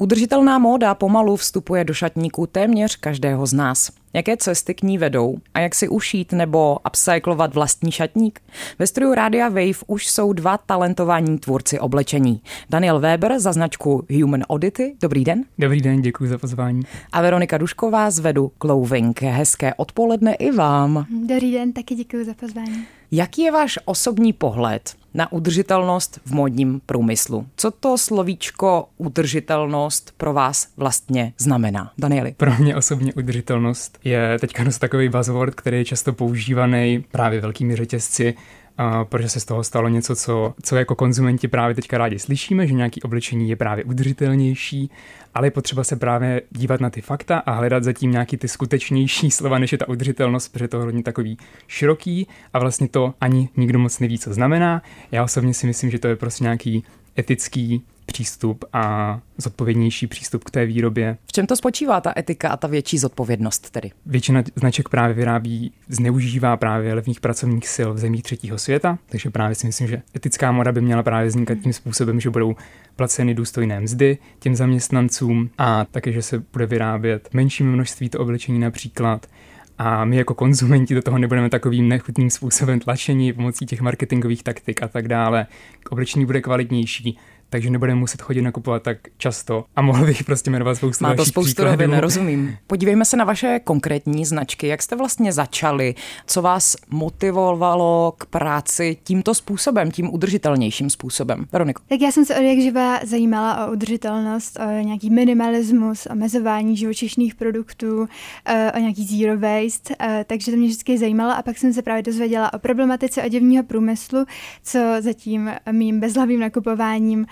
Udržitelná móda pomalu vstupuje do šatníku téměř každého z nás. Jaké cesty k ní vedou a jak si ušít nebo upcyklovat vlastní šatník? Ve studiu Rádia Wave už jsou dva talentovaní tvůrci oblečení. Daniel Weber za značku Human Oddity. Dobrý den. Dobrý den, děkuji za pozvání. A Veronika Dušková z Vedu Clothing. Hezké odpoledne i vám. Dobrý den, taky děkuji za pozvání. Jaký je váš osobní pohled na udržitelnost v modním průmyslu? Co to slovíčko udržitelnost pro vás vlastně znamená? Danieli. Pro mě osobně udržitelnost je teďka dost takový buzzword, který je často používaný právě velkými řetězci, Uh, protože se z toho stalo něco, co, co jako konzumenti právě teďka rádi slyšíme, že nějaký oblečení je právě udržitelnější, ale je potřeba se právě dívat na ty fakta a hledat zatím nějaký ty skutečnější slova, než je ta udržitelnost, protože to hodně takový široký a vlastně to ani nikdo moc neví, co znamená. Já osobně si myslím, že to je prostě nějaký etický přístup a zodpovědnější přístup k té výrobě. V čem to spočívá ta etika a ta větší zodpovědnost tedy? Většina značek právě vyrábí, zneužívá právě levných pracovních sil v zemích třetího světa, takže právě si myslím, že etická moda by měla právě vznikat tím způsobem, že budou placeny důstojné mzdy těm zaměstnancům a také, že se bude vyrábět menším množství to oblečení například, a my jako konzumenti do toho nebudeme takovým nechutným způsobem tlačení pomocí těch marketingových taktik a tak dále. Oblečení bude kvalitnější, takže nebudeme muset chodit nakupovat tak často a mohl bych prostě jmenovat spoustu Má to spoustu rovin, rozumím. Podívejme se na vaše konkrétní značky. Jak jste vlastně začali? Co vás motivovalo k práci tímto způsobem, tím udržitelnějším způsobem? Veroniko. Tak já jsem se od jak živa zajímala o udržitelnost, o nějaký minimalismus, o mezování živočišných produktů, o nějaký zero waste, takže to mě vždycky zajímalo a pak jsem se právě dozvěděla o problematice oděvního průmyslu, co zatím mým bezhlavým nakupováním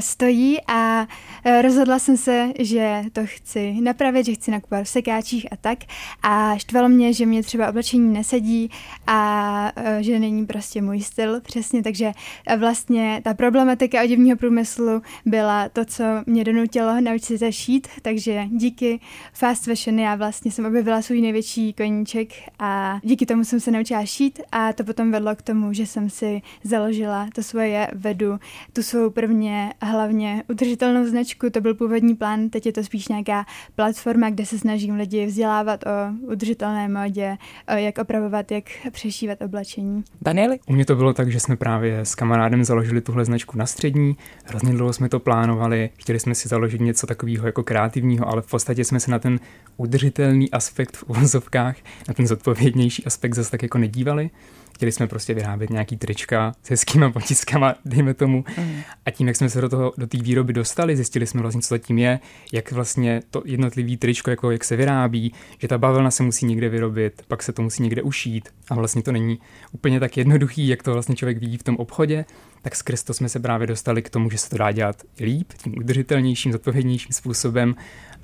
stojí a eh, rozhodla jsem se, že to chci napravit, že chci nakupovat v sekáčích a tak. A štvalo mě, že mě třeba oblečení nesedí a eh, že není prostě můj styl přesně, takže vlastně ta problematika oděvního průmyslu byla to, co mě donutilo naučit se šít, takže díky fast fashion já vlastně jsem objevila svůj největší koníček a díky tomu jsem se naučila šít a to potom vedlo k tomu, že jsem si založila to svoje vedu, tu svou první hlavně, hlavně udržitelnou značku, to byl původní plán, teď je to spíš nějaká platforma, kde se snažím lidi vzdělávat o udržitelné modě, o jak opravovat, jak přešívat oblečení. Danieli? U mě to bylo tak, že jsme právě s kamarádem založili tuhle značku na střední, hrozně dlouho jsme to plánovali, chtěli jsme si založit něco takového jako kreativního, ale v podstatě jsme se na ten udržitelný aspekt v uvozovkách, na ten zodpovědnější aspekt zase tak jako nedívali. Chtěli jsme prostě vyrábět nějaký trička s hezkýma potiskama, dejme tomu. Mm. A tím, jak jsme se do toho, do té výroby dostali, zjistili jsme vlastně, co zatím je, jak vlastně to jednotlivý tričko, jako jak se vyrábí, že ta bavlna se musí někde vyrobit, pak se to musí někde ušít. A vlastně to není úplně tak jednoduchý, jak to vlastně člověk vidí v tom obchodě. Tak skrz to jsme se právě dostali k tomu, že se to dá dělat líp, tím udržitelnějším, zodpovědnějším způsobem.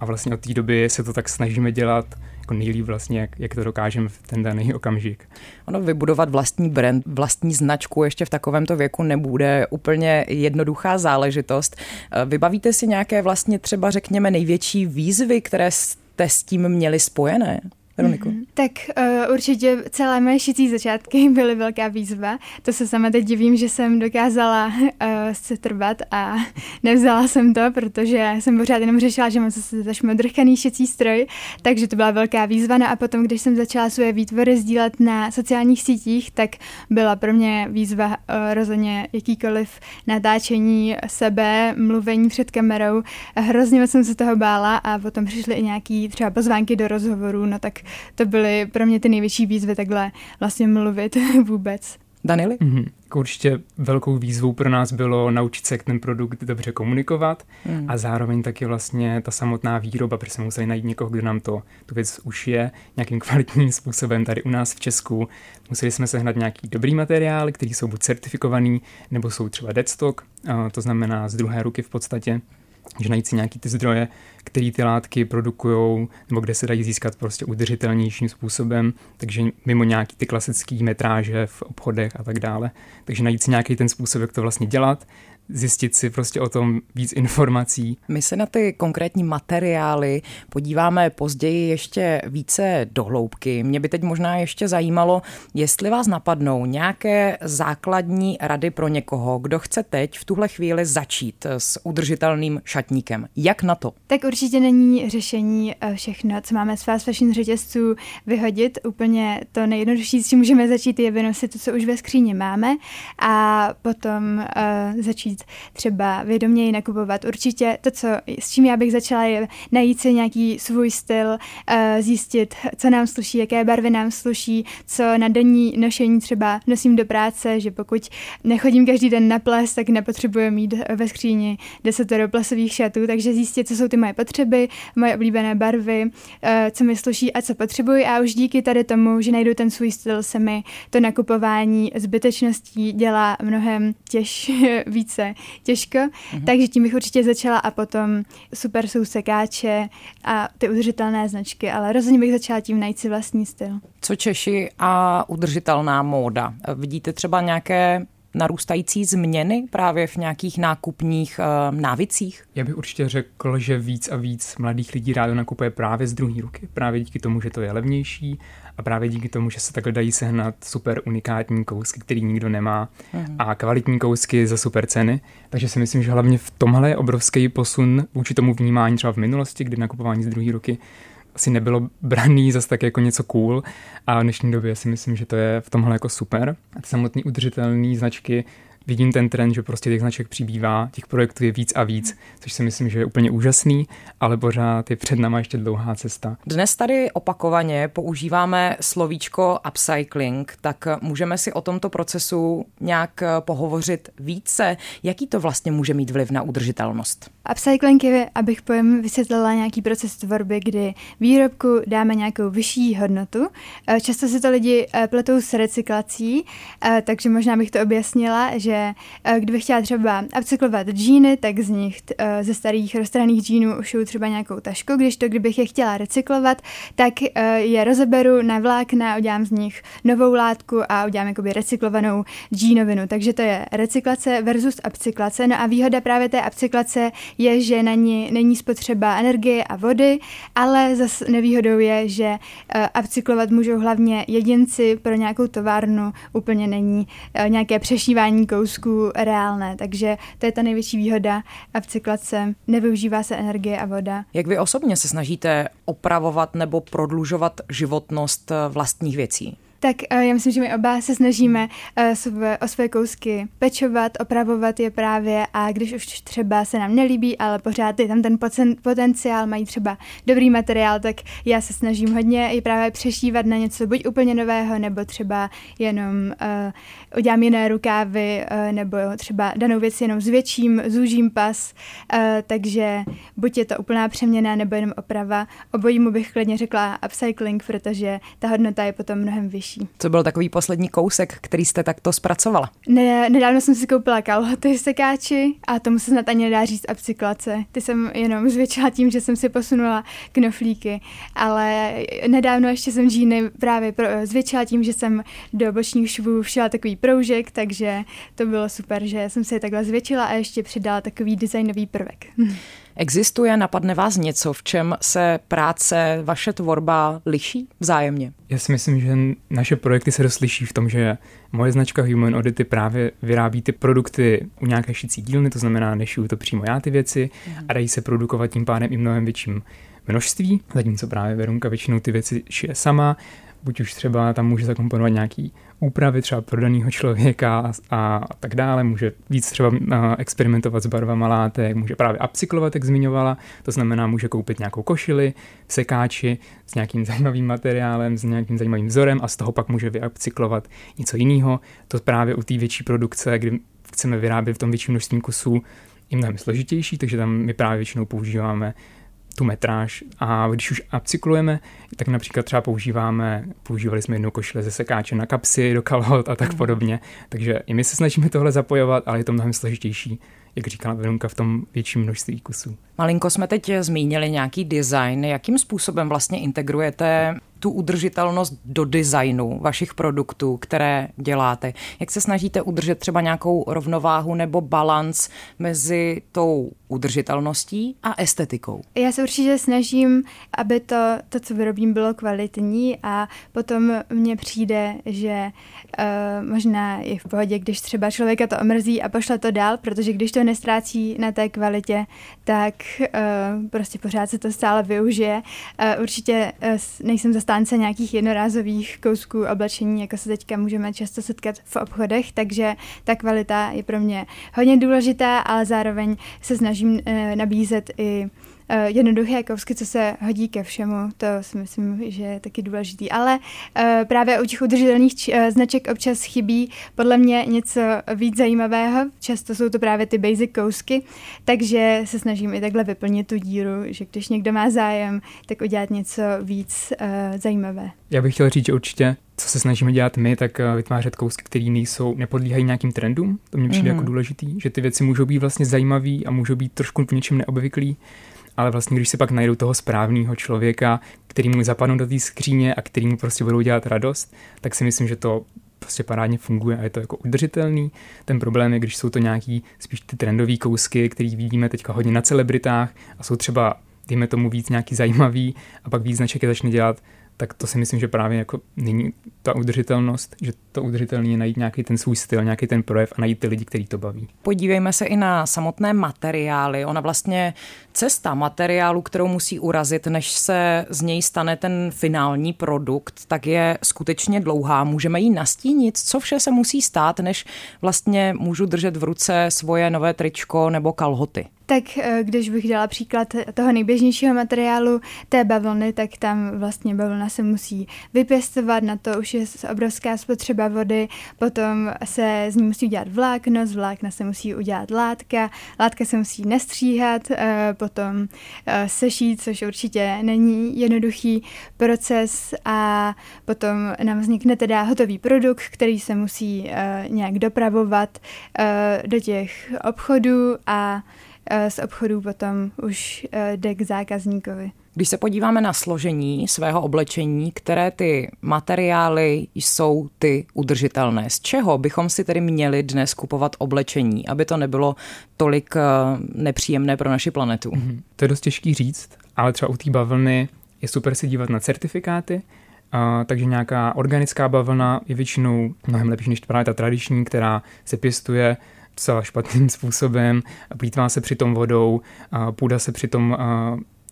A vlastně od té doby se to tak snažíme dělat jako nejlíp vlastně, jak, jak to dokážeme v ten daný okamžik. Ono vybudovat vlastní brand, vlastní značku ještě v takovémto věku nebude úplně jednoduchá záležitost. Eh, vybavíte si nějaké vlastně třeba řekněme největší výzvy, které jste s tím měli spojené? Veroniko? Mm-hmm. Tak uh, určitě celé moje šicí začátky byly velká výzva. To se sama teď divím, že jsem dokázala uh, se trvat a nevzala jsem to, protože jsem pořád jenom řešila, že mám zase zašmodrchaný šicí stroj, takže to byla velká výzva. No a potom, když jsem začala své výtvory sdílet na sociálních sítích, tak byla pro mě výzva uh, rozhodně jakýkoliv natáčení sebe, mluvení před kamerou. Hrozně moc jsem se toho bála a potom přišly i nějaký třeba pozvánky do rozhovorů, no tak to byly pro mě ty největší výzvy takhle vlastně mluvit vůbec. Danili? Mm-hmm. Určitě velkou výzvou pro nás bylo naučit se, jak ten produkt dobře komunikovat mm. a zároveň taky vlastně ta samotná výroba, protože jsme museli najít někoho, kdo nám to tu věc už je nějakým kvalitním způsobem tady u nás v Česku. Museli jsme sehnat nějaký dobrý materiál, který jsou buď certifikovaný, nebo jsou třeba deadstock, to znamená z druhé ruky v podstatě že najít si nějaký ty zdroje, které ty látky produkují, nebo kde se dají získat prostě udržitelnějším způsobem, takže mimo nějaký ty klasické metráže v obchodech a tak dále. Takže najít si nějaký ten způsob, jak to vlastně dělat, zjistit si prostě o tom víc informací. My se na ty konkrétní materiály podíváme později ještě více dohloubky. Mě by teď možná ještě zajímalo, jestli vás napadnou nějaké základní rady pro někoho, kdo chce teď v tuhle chvíli začít s udržitelným šatníkem. Jak na to? Tak určitě není řešení eh, všechno, co máme z fast fashion řetězců vyhodit. Úplně to nejjednodušší, s čím můžeme začít, je vynosit to, co už ve skříni máme a potom uh, začít třeba vědoměji nakupovat. Určitě to, co, s čím já bych začala, je najít si nějaký svůj styl, uh, zjistit, co nám sluší, jaké barvy nám sluší, co na denní nošení třeba nosím do práce, že pokud nechodím každý den na ples, tak nepotřebuji mít ve skříni desatero plesových šatů, takže zjistit, co jsou ty moje potřeby, moje oblíbené barvy, uh, co mi sluší a co potřebuji. A už díky tady tomu, že najdu ten svůj styl, se mi to nakupování zbytečností dělá mnohem těž, více těžko, mm-hmm. takže tím bych určitě začala a potom super jsou sekáče a ty udržitelné značky, ale rozhodně bych začala tím najít si vlastní styl. Co Češi a udržitelná móda? Vidíte třeba nějaké narůstající změny právě v nějakých nákupních uh, návicích? Já bych určitě řekl, že víc a víc mladých lidí rádo nakupuje právě z druhé ruky, právě díky tomu, že to je levnější a právě díky tomu, že se takhle dají sehnat super unikátní kousky, který nikdo nemá mm. a kvalitní kousky za super ceny. Takže si myslím, že hlavně v tomhle je obrovský posun vůči tomu vnímání třeba v minulosti, kdy nakupování z druhé ruky asi nebylo braný zase tak jako něco cool a v dnešní době si myslím, že to je v tomhle jako super. A ty samotné udržitelné značky vidím ten trend, že prostě těch značek přibývá, těch projektů je víc a víc, což si myslím, že je úplně úžasný, ale pořád je před náma ještě dlouhá cesta. Dnes tady opakovaně používáme slovíčko upcycling, tak můžeme si o tomto procesu nějak pohovořit více. Jaký to vlastně může mít vliv na udržitelnost? Upcycling je, abych pojem vysvětlila nějaký proces tvorby, kdy výrobku dáme nějakou vyšší hodnotu. Často si to lidi eh, pletou s recyklací, eh, takže možná bych to objasnila, že že eh, kdybych chtěla třeba upcyklovat džíny, tak z nich eh, ze starých roztraných džínů ušiju třeba nějakou tašku, když to kdybych je chtěla recyklovat, tak eh, je rozeberu na vlákna, udělám z nich novou látku a udělám jakoby recyklovanou džínovinu. Takže to je recyklace versus upcyklace. No a výhoda právě té upcyklace je, že na ní není spotřeba energie a vody, ale zase nevýhodou je, že upcyklovat můžou hlavně jedinci pro nějakou továrnu, úplně není nějaké přešívání kousků reálné, takže to je ta největší výhoda a v cyklace nevyužívá se energie a voda. Jak vy osobně se snažíte opravovat nebo prodlužovat životnost vlastních věcí? Tak uh, já myslím, že my oba se snažíme své, o své kousky pečovat, opravovat je právě a když už třeba se nám nelíbí, ale pořád je tam ten potenciál, mají třeba dobrý materiál, tak já se snažím hodně je právě přešívat na něco buď úplně nového, nebo třeba jenom uh, udělám jiné rukávy, uh, nebo třeba danou věc jenom zvětším, zúžím pas, uh, takže buď je to úplná přeměna, nebo jenom oprava. Obojímu bych klidně řekla upcycling, protože ta hodnota je potom mnohem vyšší lepší. Co byl takový poslední kousek, který jste takto zpracovala? Ne, nedávno jsem si koupila kalhoty sekáči a tomu se snad ani nedá říct upcyklace. Ty jsem jenom zvětšila tím, že jsem si posunula knoflíky, ale nedávno ještě jsem džíny právě pro, zvětšila tím, že jsem do bočních švů všila takový proužek, takže to bylo super, že jsem si je takhle zvětšila a ještě přidala takový designový prvek. Existuje, napadne vás něco, v čem se práce, vaše tvorba liší vzájemně? Já si myslím, že naše projekty se rozliší v tom, že moje značka Human Audity právě vyrábí ty produkty u nějaké šicí dílny, to znamená, nešiju to přímo já ty věci mm. a dají se produkovat tím pádem i mnohem větším množství, zatímco právě Verunka většinou ty věci šije sama, buď už třeba tam může zakomponovat nějaký úpravy třeba pro daného člověka a, a tak dále, může víc třeba experimentovat s barvama látek, může právě upcyklovat, jak zmiňovala, to znamená, může koupit nějakou košili, sekáči s nějakým zajímavým materiálem, s nějakým zajímavým vzorem a z toho pak může vyupcyklovat něco jiného. To právě u té větší produkce, kdy chceme vyrábět v tom větším množství kusů, je mnohem složitější, takže tam my právě většinou používáme tu metráž a když už upcyklujeme, tak například třeba používáme, používali jsme jednou košile ze sekáče na kapsy, do kalhot a tak mm. podobně, takže i my se snažíme tohle zapojovat, ale je to mnohem složitější, jak říkala Verunka, v tom větším množství kusů. Malinko jsme teď zmínili nějaký design. Jakým způsobem vlastně integrujete tu udržitelnost do designu vašich produktů, které děláte? Jak se snažíte udržet třeba nějakou rovnováhu nebo balans mezi tou udržitelností a estetikou? Já se určitě snažím, aby to, to co vyrobím, bylo kvalitní a potom mně přijde, že uh, možná je v pohodě, když třeba člověka to omrzí a pošle to dál, protože když to nestrácí na té kvalitě, tak uh, prostě pořád se to stále využije. Uh, určitě uh, nejsem zastánce nějakých jednorázových kousků oblečení, jako se teďka můžeme často setkat v obchodech, takže ta kvalita je pro mě hodně důležitá, ale zároveň se snažím uh, nabízet i jednoduché kousky, co se hodí ke všemu, to si myslím, že je taky důležitý. Ale uh, právě u těch udržitelných uh, značek občas chybí podle mě něco víc zajímavého. Často jsou to právě ty basic kousky, takže se snažím i takhle vyplnit tu díru, že když někdo má zájem, tak udělat něco víc zajímavé. Já bych chtěl říct, že určitě co se snažíme dělat my, tak vytvářet kousky, které nejsou, nepodlíhají nějakým trendům. To mě přijde mm-hmm. jako důležitý, že ty věci můžou být vlastně zajímavé a můžou být trošku v něčem neobvyklý ale vlastně když si pak najdou toho správného člověka, který mu zapadnou do té skříně a který mu prostě budou dělat radost, tak si myslím, že to prostě parádně funguje a je to jako udržitelný. Ten problém je, když jsou to nějaký spíš ty trendové kousky, který vidíme teďka hodně na celebritách a jsou třeba dejme tomu víc nějaký zajímavý a pak víc značek je začne dělat, tak to si myslím, že právě jako není ta udržitelnost, že to udržitelný je najít nějaký ten svůj styl, nějaký ten projev a najít ty lidi, který to baví. Podívejme se i na samotné materiály. Ona vlastně cesta materiálu, kterou musí urazit, než se z něj stane ten finální produkt, tak je skutečně dlouhá. Můžeme jí nastínit, co vše se musí stát, než vlastně můžu držet v ruce svoje nové tričko nebo kalhoty. Tak eh, když bych dala příklad toho nejběžnějšího materiálu, té bavlny, tak tam vlastně bavlna se musí vypěstovat, na to už je obrovská spotřeba vody, potom se z ní musí udělat vlákno, z vlákna se musí udělat látka, látka se musí nestříhat, eh, potom eh, sešít, což určitě není jednoduchý proces a potom nám vznikne teda hotový produkt, který se musí nějak dopravovat do těch obchodů a z obchodů potom už eh, jde k zákazníkovi. Když se podíváme na složení svého oblečení, které ty materiály jsou ty udržitelné, z čeho bychom si tedy měli dnes kupovat oblečení, aby to nebylo tolik eh, nepříjemné pro naši planetu? Mm-hmm. To je dost těžký říct, ale třeba u té bavlny je super se dívat na certifikáty, Uh, takže nějaká organická bavlna je většinou mnohem lepší než právě ta tradiční, která se pěstuje docela špatným způsobem, plítvá se přitom vodou, půda se přitom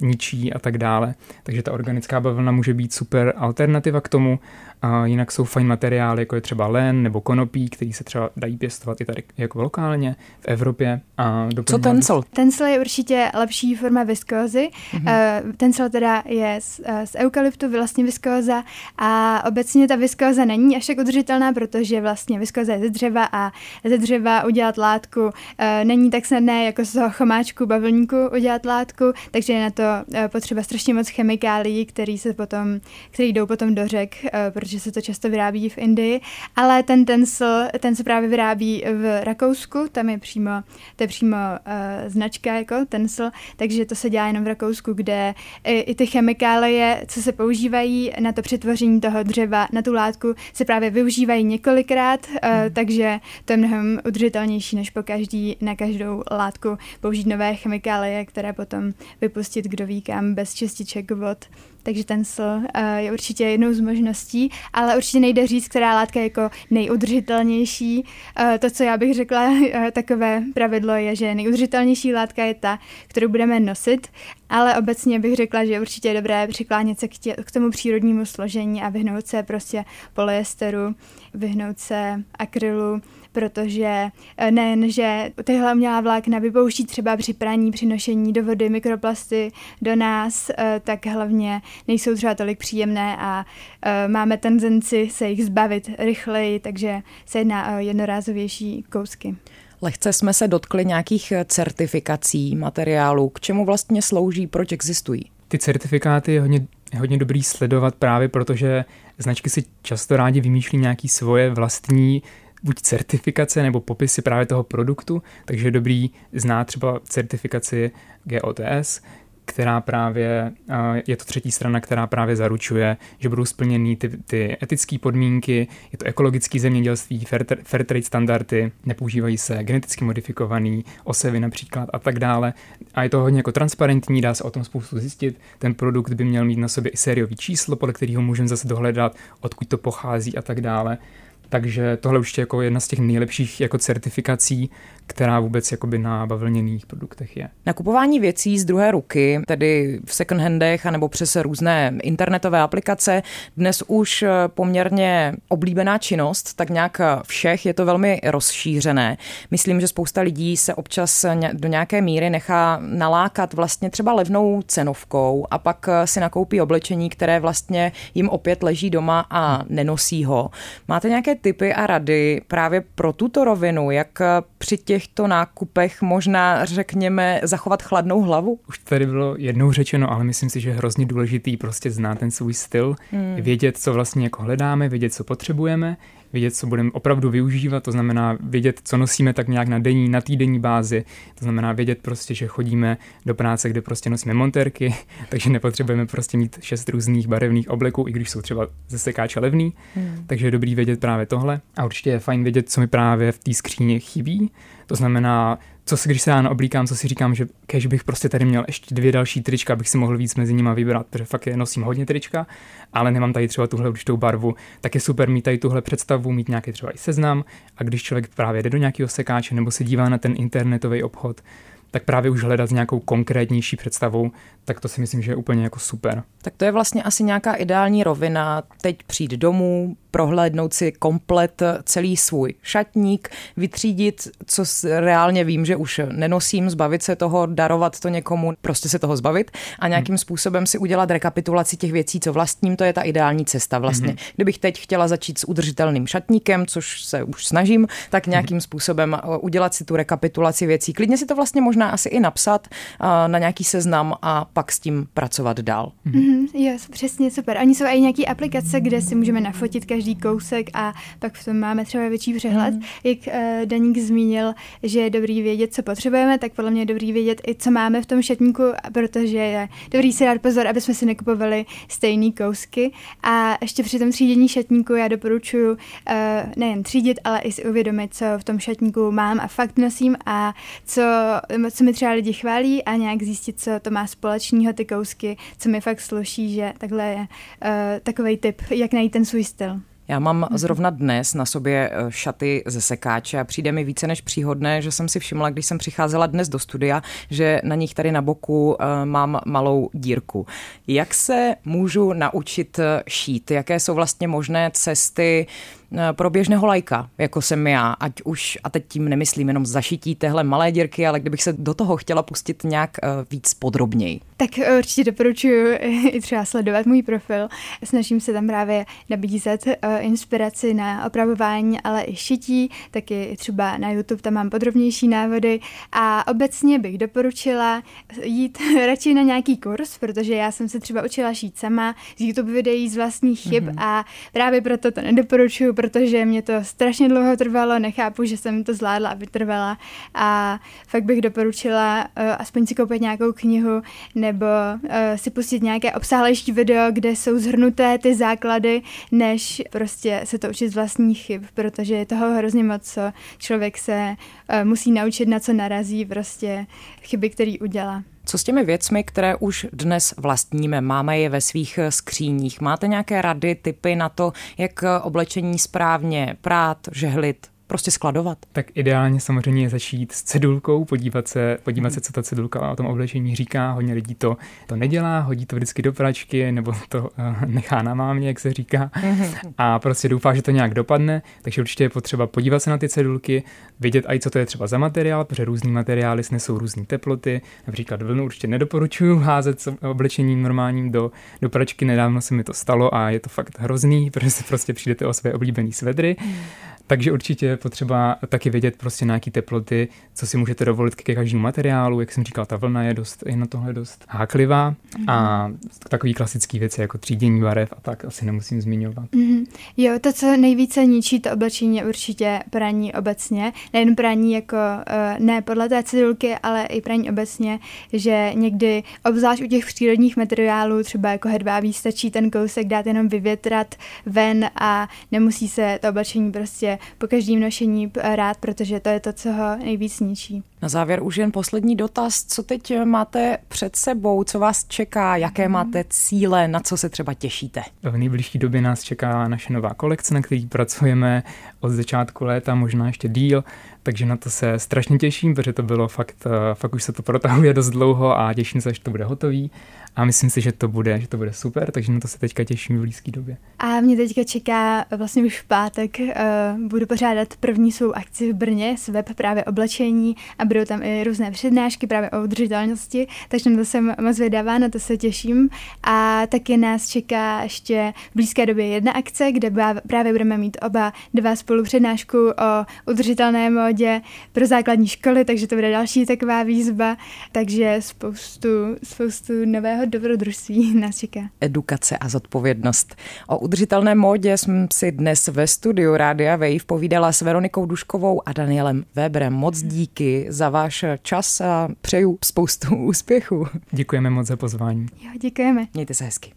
ničí a tak dále. Takže ta organická bavlna může být super alternativa k tomu a jinak jsou fajn materiály, jako je třeba len nebo konopí, který se třeba dají pěstovat i tady jako lokálně v Evropě. A Co tencel? Tencel je určitě lepší forma viskózy. Mm-hmm. Uh, tencel teda je z, uh, z eukalyptu, vlastně viskóza a obecně ta viskóza není až tak udržitelná, protože vlastně viskóza je ze dřeva a ze dřeva udělat látku uh, není tak snadné jako z toho chomáčku bavlníku udělat látku, takže je na to potřeba strašně moc chemikálií, který se potom, který jdou potom do řek, uh, protože že se to často vyrábí v Indii, ale ten tencel, ten se právě vyrábí v Rakousku, tam je přímo, to je přímo uh, značka jako tencel, takže to se dělá jenom v Rakousku, kde i, i ty chemikálie, co se používají na to přetvoření toho dřeva, na tu látku, se právě využívají několikrát, uh, hmm. takže to je mnohem udržitelnější, než po každý na každou látku použít nové chemikálie, které potom vypustit kdo ví kam bez čističek vod takže ten sl uh, je určitě jednou z možností, ale určitě nejde říct, která látka je jako nejudržitelnější. Uh, to, co já bych řekla, uh, takové pravidlo je, že nejudržitelnější látka je ta, kterou budeme nosit, ale obecně bych řekla, že určitě je dobré přiklánět se k, tě, k tomu přírodnímu složení a vyhnout se prostě polyesteru, vyhnout se akrylu, protože eh, nejen, že tyhle umělá vlákna vypouští třeba při praní, při nošení do vody mikroplasty do nás, eh, tak hlavně nejsou třeba tolik příjemné a eh, máme tendenci se jich zbavit rychleji, takže se jedná o jednorázovější kousky. Lehce jsme se dotkli nějakých certifikací materiálu. K čemu vlastně slouží, proč existují? Ty certifikáty je hodně, je hodně dobrý sledovat právě protože značky si často rádi vymýšlí nějaký svoje vlastní buď certifikace nebo popisy právě toho produktu, takže je dobrý znát třeba certifikaci GOTS, která právě, je to třetí strana, která právě zaručuje, že budou splněny ty, ty etické podmínky, je to ekologické zemědělství, fair, fair trade standardy, nepoužívají se geneticky modifikované osevy například a tak dále. A je to hodně jako transparentní, dá se o tom spoustu zjistit. Ten produkt by měl mít na sobě i sériový číslo, podle kterého můžeme zase dohledat, odkud to pochází a tak dále. Takže tohle už je jako jedna z těch nejlepších jako certifikací, která vůbec jakoby na bavlněných produktech je. Nakupování věcí z druhé ruky, tedy v second handech anebo přes různé internetové aplikace, dnes už poměrně oblíbená činnost, tak nějak všech je to velmi rozšířené. Myslím, že spousta lidí se občas do nějaké míry nechá nalákat vlastně třeba levnou cenovkou a pak si nakoupí oblečení, které vlastně jim opět leží doma a nenosí ho. Máte nějaké tipy a rady právě pro tuto rovinu, jak při těchto nákupech možná, řekněme, zachovat chladnou hlavu? Už tady bylo jednou řečeno, ale myslím si, že je hrozně důležitý prostě znát ten svůj styl, hmm. vědět, co vlastně jako hledáme, vědět, co potřebujeme, vědět, co budeme opravdu využívat, to znamená vědět, co nosíme tak nějak na denní, na týdenní bázi, to znamená vědět prostě, že chodíme do práce, kde prostě nosíme monterky, takže nepotřebujeme prostě mít šest různých barevných obleků, i když jsou třeba ze sekáče levný, hmm. takže je dobrý vědět právě tohle a určitě je fajn vědět, co mi právě v té skříně chybí, to znamená co si, když se ráno oblíkám, co si říkám, že kež bych prostě tady měl ještě dvě další trička, abych si mohl víc mezi nimi vybrat, protože fakt je nosím hodně trička, ale nemám tady třeba tuhle určitou barvu, tak je super mít tady tuhle představu, mít nějaký třeba i seznam a když člověk právě jde do nějakého sekáče nebo se dívá na ten internetový obchod, tak právě už hledat s nějakou konkrétnější představou, tak to si myslím, že je úplně jako super. Tak to je vlastně asi nějaká ideální rovina. Teď přijít domů, prohlédnout si komplet celý svůj šatník, vytřídit, co reálně vím, že už nenosím, zbavit se toho, darovat to někomu, prostě se toho zbavit a nějakým způsobem si udělat rekapitulaci těch věcí, co vlastním, to je ta ideální cesta vlastně. Hmm. Kdybych teď chtěla začít s udržitelným šatníkem, což se už snažím, tak nějakým hmm. způsobem uh, udělat si tu rekapitulaci věcí. Klidně si to vlastně možná asi i napsat uh, na nějaký seznam a pak s tím pracovat dál. Mm-hmm, jo, přesně, super. Oni jsou i nějaké aplikace, kde si můžeme nafotit každý každý kousek a pak v tom máme třeba větší přehled. Mm. Jak uh, Daník zmínil, že je dobrý vědět, co potřebujeme, tak podle mě je dobrý vědět i, co máme v tom šatníku, protože je dobrý si dát pozor, aby jsme si nekupovali stejné kousky. A ještě při tom třídění šatníku já doporučuji uh, nejen třídit, ale i si uvědomit, co v tom šatníku mám a fakt nosím a co, co mi třeba lidi chválí a nějak zjistit, co to má společného ty kousky, co mi fakt sluší, že takhle je uh, takový tip, jak najít ten svůj styl. Já mám zrovna dnes na sobě eh, šaty ze sekáče a přijde mi více než příhodné, že jsem si všimla, když jsem přicházela dnes do studia, že na nich tady na boku eh, mám malou dírku. Jak se můžu naučit eh, šít? Jaké jsou vlastně možné cesty? Eh, pro běžného lajka, jako jsem já, ať už, a teď tím nemyslím jenom zašití téhle malé dírky, ale kdybych se do toho chtěla pustit nějak uh, víc podrobněji. Tak určitě doporučuji i třeba sledovat můj profil. Snažím se tam právě nabízet inspiraci na opravování, ale i šití, taky třeba na YouTube tam mám podrobnější návody a obecně bych doporučila jít radši na nějaký kurz, protože já jsem se třeba učila šít sama z YouTube videí z vlastních chyb mm-hmm. a právě proto to nedoporučuji, protože mě to strašně dlouho trvalo, nechápu, že jsem to zvládla a vytrvala a fakt bych doporučila uh, aspoň si koupit nějakou knihu nebo uh, si pustit nějaké obsáhlejší video, kde jsou zhrnuté ty základy, než prostě se to učit z vlastních chyb, protože je toho hrozně moc, co člověk se uh, musí naučit, na co narazí, prostě chyby, který udělá. Co s těmi věcmi, které už dnes vlastníme, máme je ve svých skříních? Máte nějaké rady, typy na to, jak oblečení správně prát, žehlit, prostě skladovat? Tak ideálně samozřejmě je začít s cedulkou, podívat se, podívat se, co ta cedulka o tom oblečení říká. Hodně lidí to, to nedělá, hodí to vždycky do pračky nebo to uh, nechá na mámě, jak se říká. A prostě doufá, že to nějak dopadne, takže určitě je potřeba podívat se na ty cedulky, vědět i co to je třeba za materiál, protože různý materiály snesou různé teploty. Například vlnu určitě nedoporučuju házet s oblečením normálním do, do pračky. Nedávno se mi to stalo a je to fakt hrozný, protože si prostě přijdete o své oblíbené svedry. Takže určitě je potřeba taky vědět prostě na jaký teploty, co si můžete dovolit ke každému materiálu. Jak jsem říkal, ta vlna je dost, je na tohle dost háklivá mm-hmm. a takový klasický věci jako třídění barev a tak asi nemusím zmiňovat. Mm-hmm. Jo, to, co nejvíce ničí to oblečení je určitě praní obecně. Nejen praní jako eh, ne podle té cedulky, ale i praní obecně, že někdy, obzvlášť u těch přírodních materiálů, třeba jako hedvábí, stačí ten kousek dát jenom vyvětrat ven a nemusí se to oblečení prostě po každém nošení rád, protože to je to, co ho nejvíc ničí. Na závěr už jen poslední dotaz. Co teď máte před sebou, co vás čeká, jaké mhm. máte cíle, na co se třeba těšíte? V nejbližší době nás čeká naše nová kolekce, na který pracujeme od začátku léta, možná ještě díl, takže na to se strašně těším, protože to bylo fakt, eh, fakt už se to protahuje dost dlouho a těším se, až to bude hotový a myslím si, že to bude, že to bude super, takže na to se teďka těším v blízké době. A mě teďka čeká vlastně už v pátek, uh, budu pořádat první svou akci v Brně s web právě oblečení a budou tam i různé přednášky právě o udržitelnosti, takže na to jsem moc vydává, na to se těším. A taky nás čeká ještě v blízké době jedna akce, kde právě budeme mít oba dva spolu přednášku o udržitelné módě pro základní školy, takže to bude další taková výzva, takže spoustu, spoustu nového dobrodružství nás čeká. Edukace a zodpovědnost. O udržitelné módě jsem si dnes ve studiu Rádia Wave povídala s Veronikou Duškovou a Danielem Weberem. Moc díky za váš čas a přeju spoustu úspěchů. Děkujeme moc za pozvání. Jo, děkujeme. Mějte se hezky.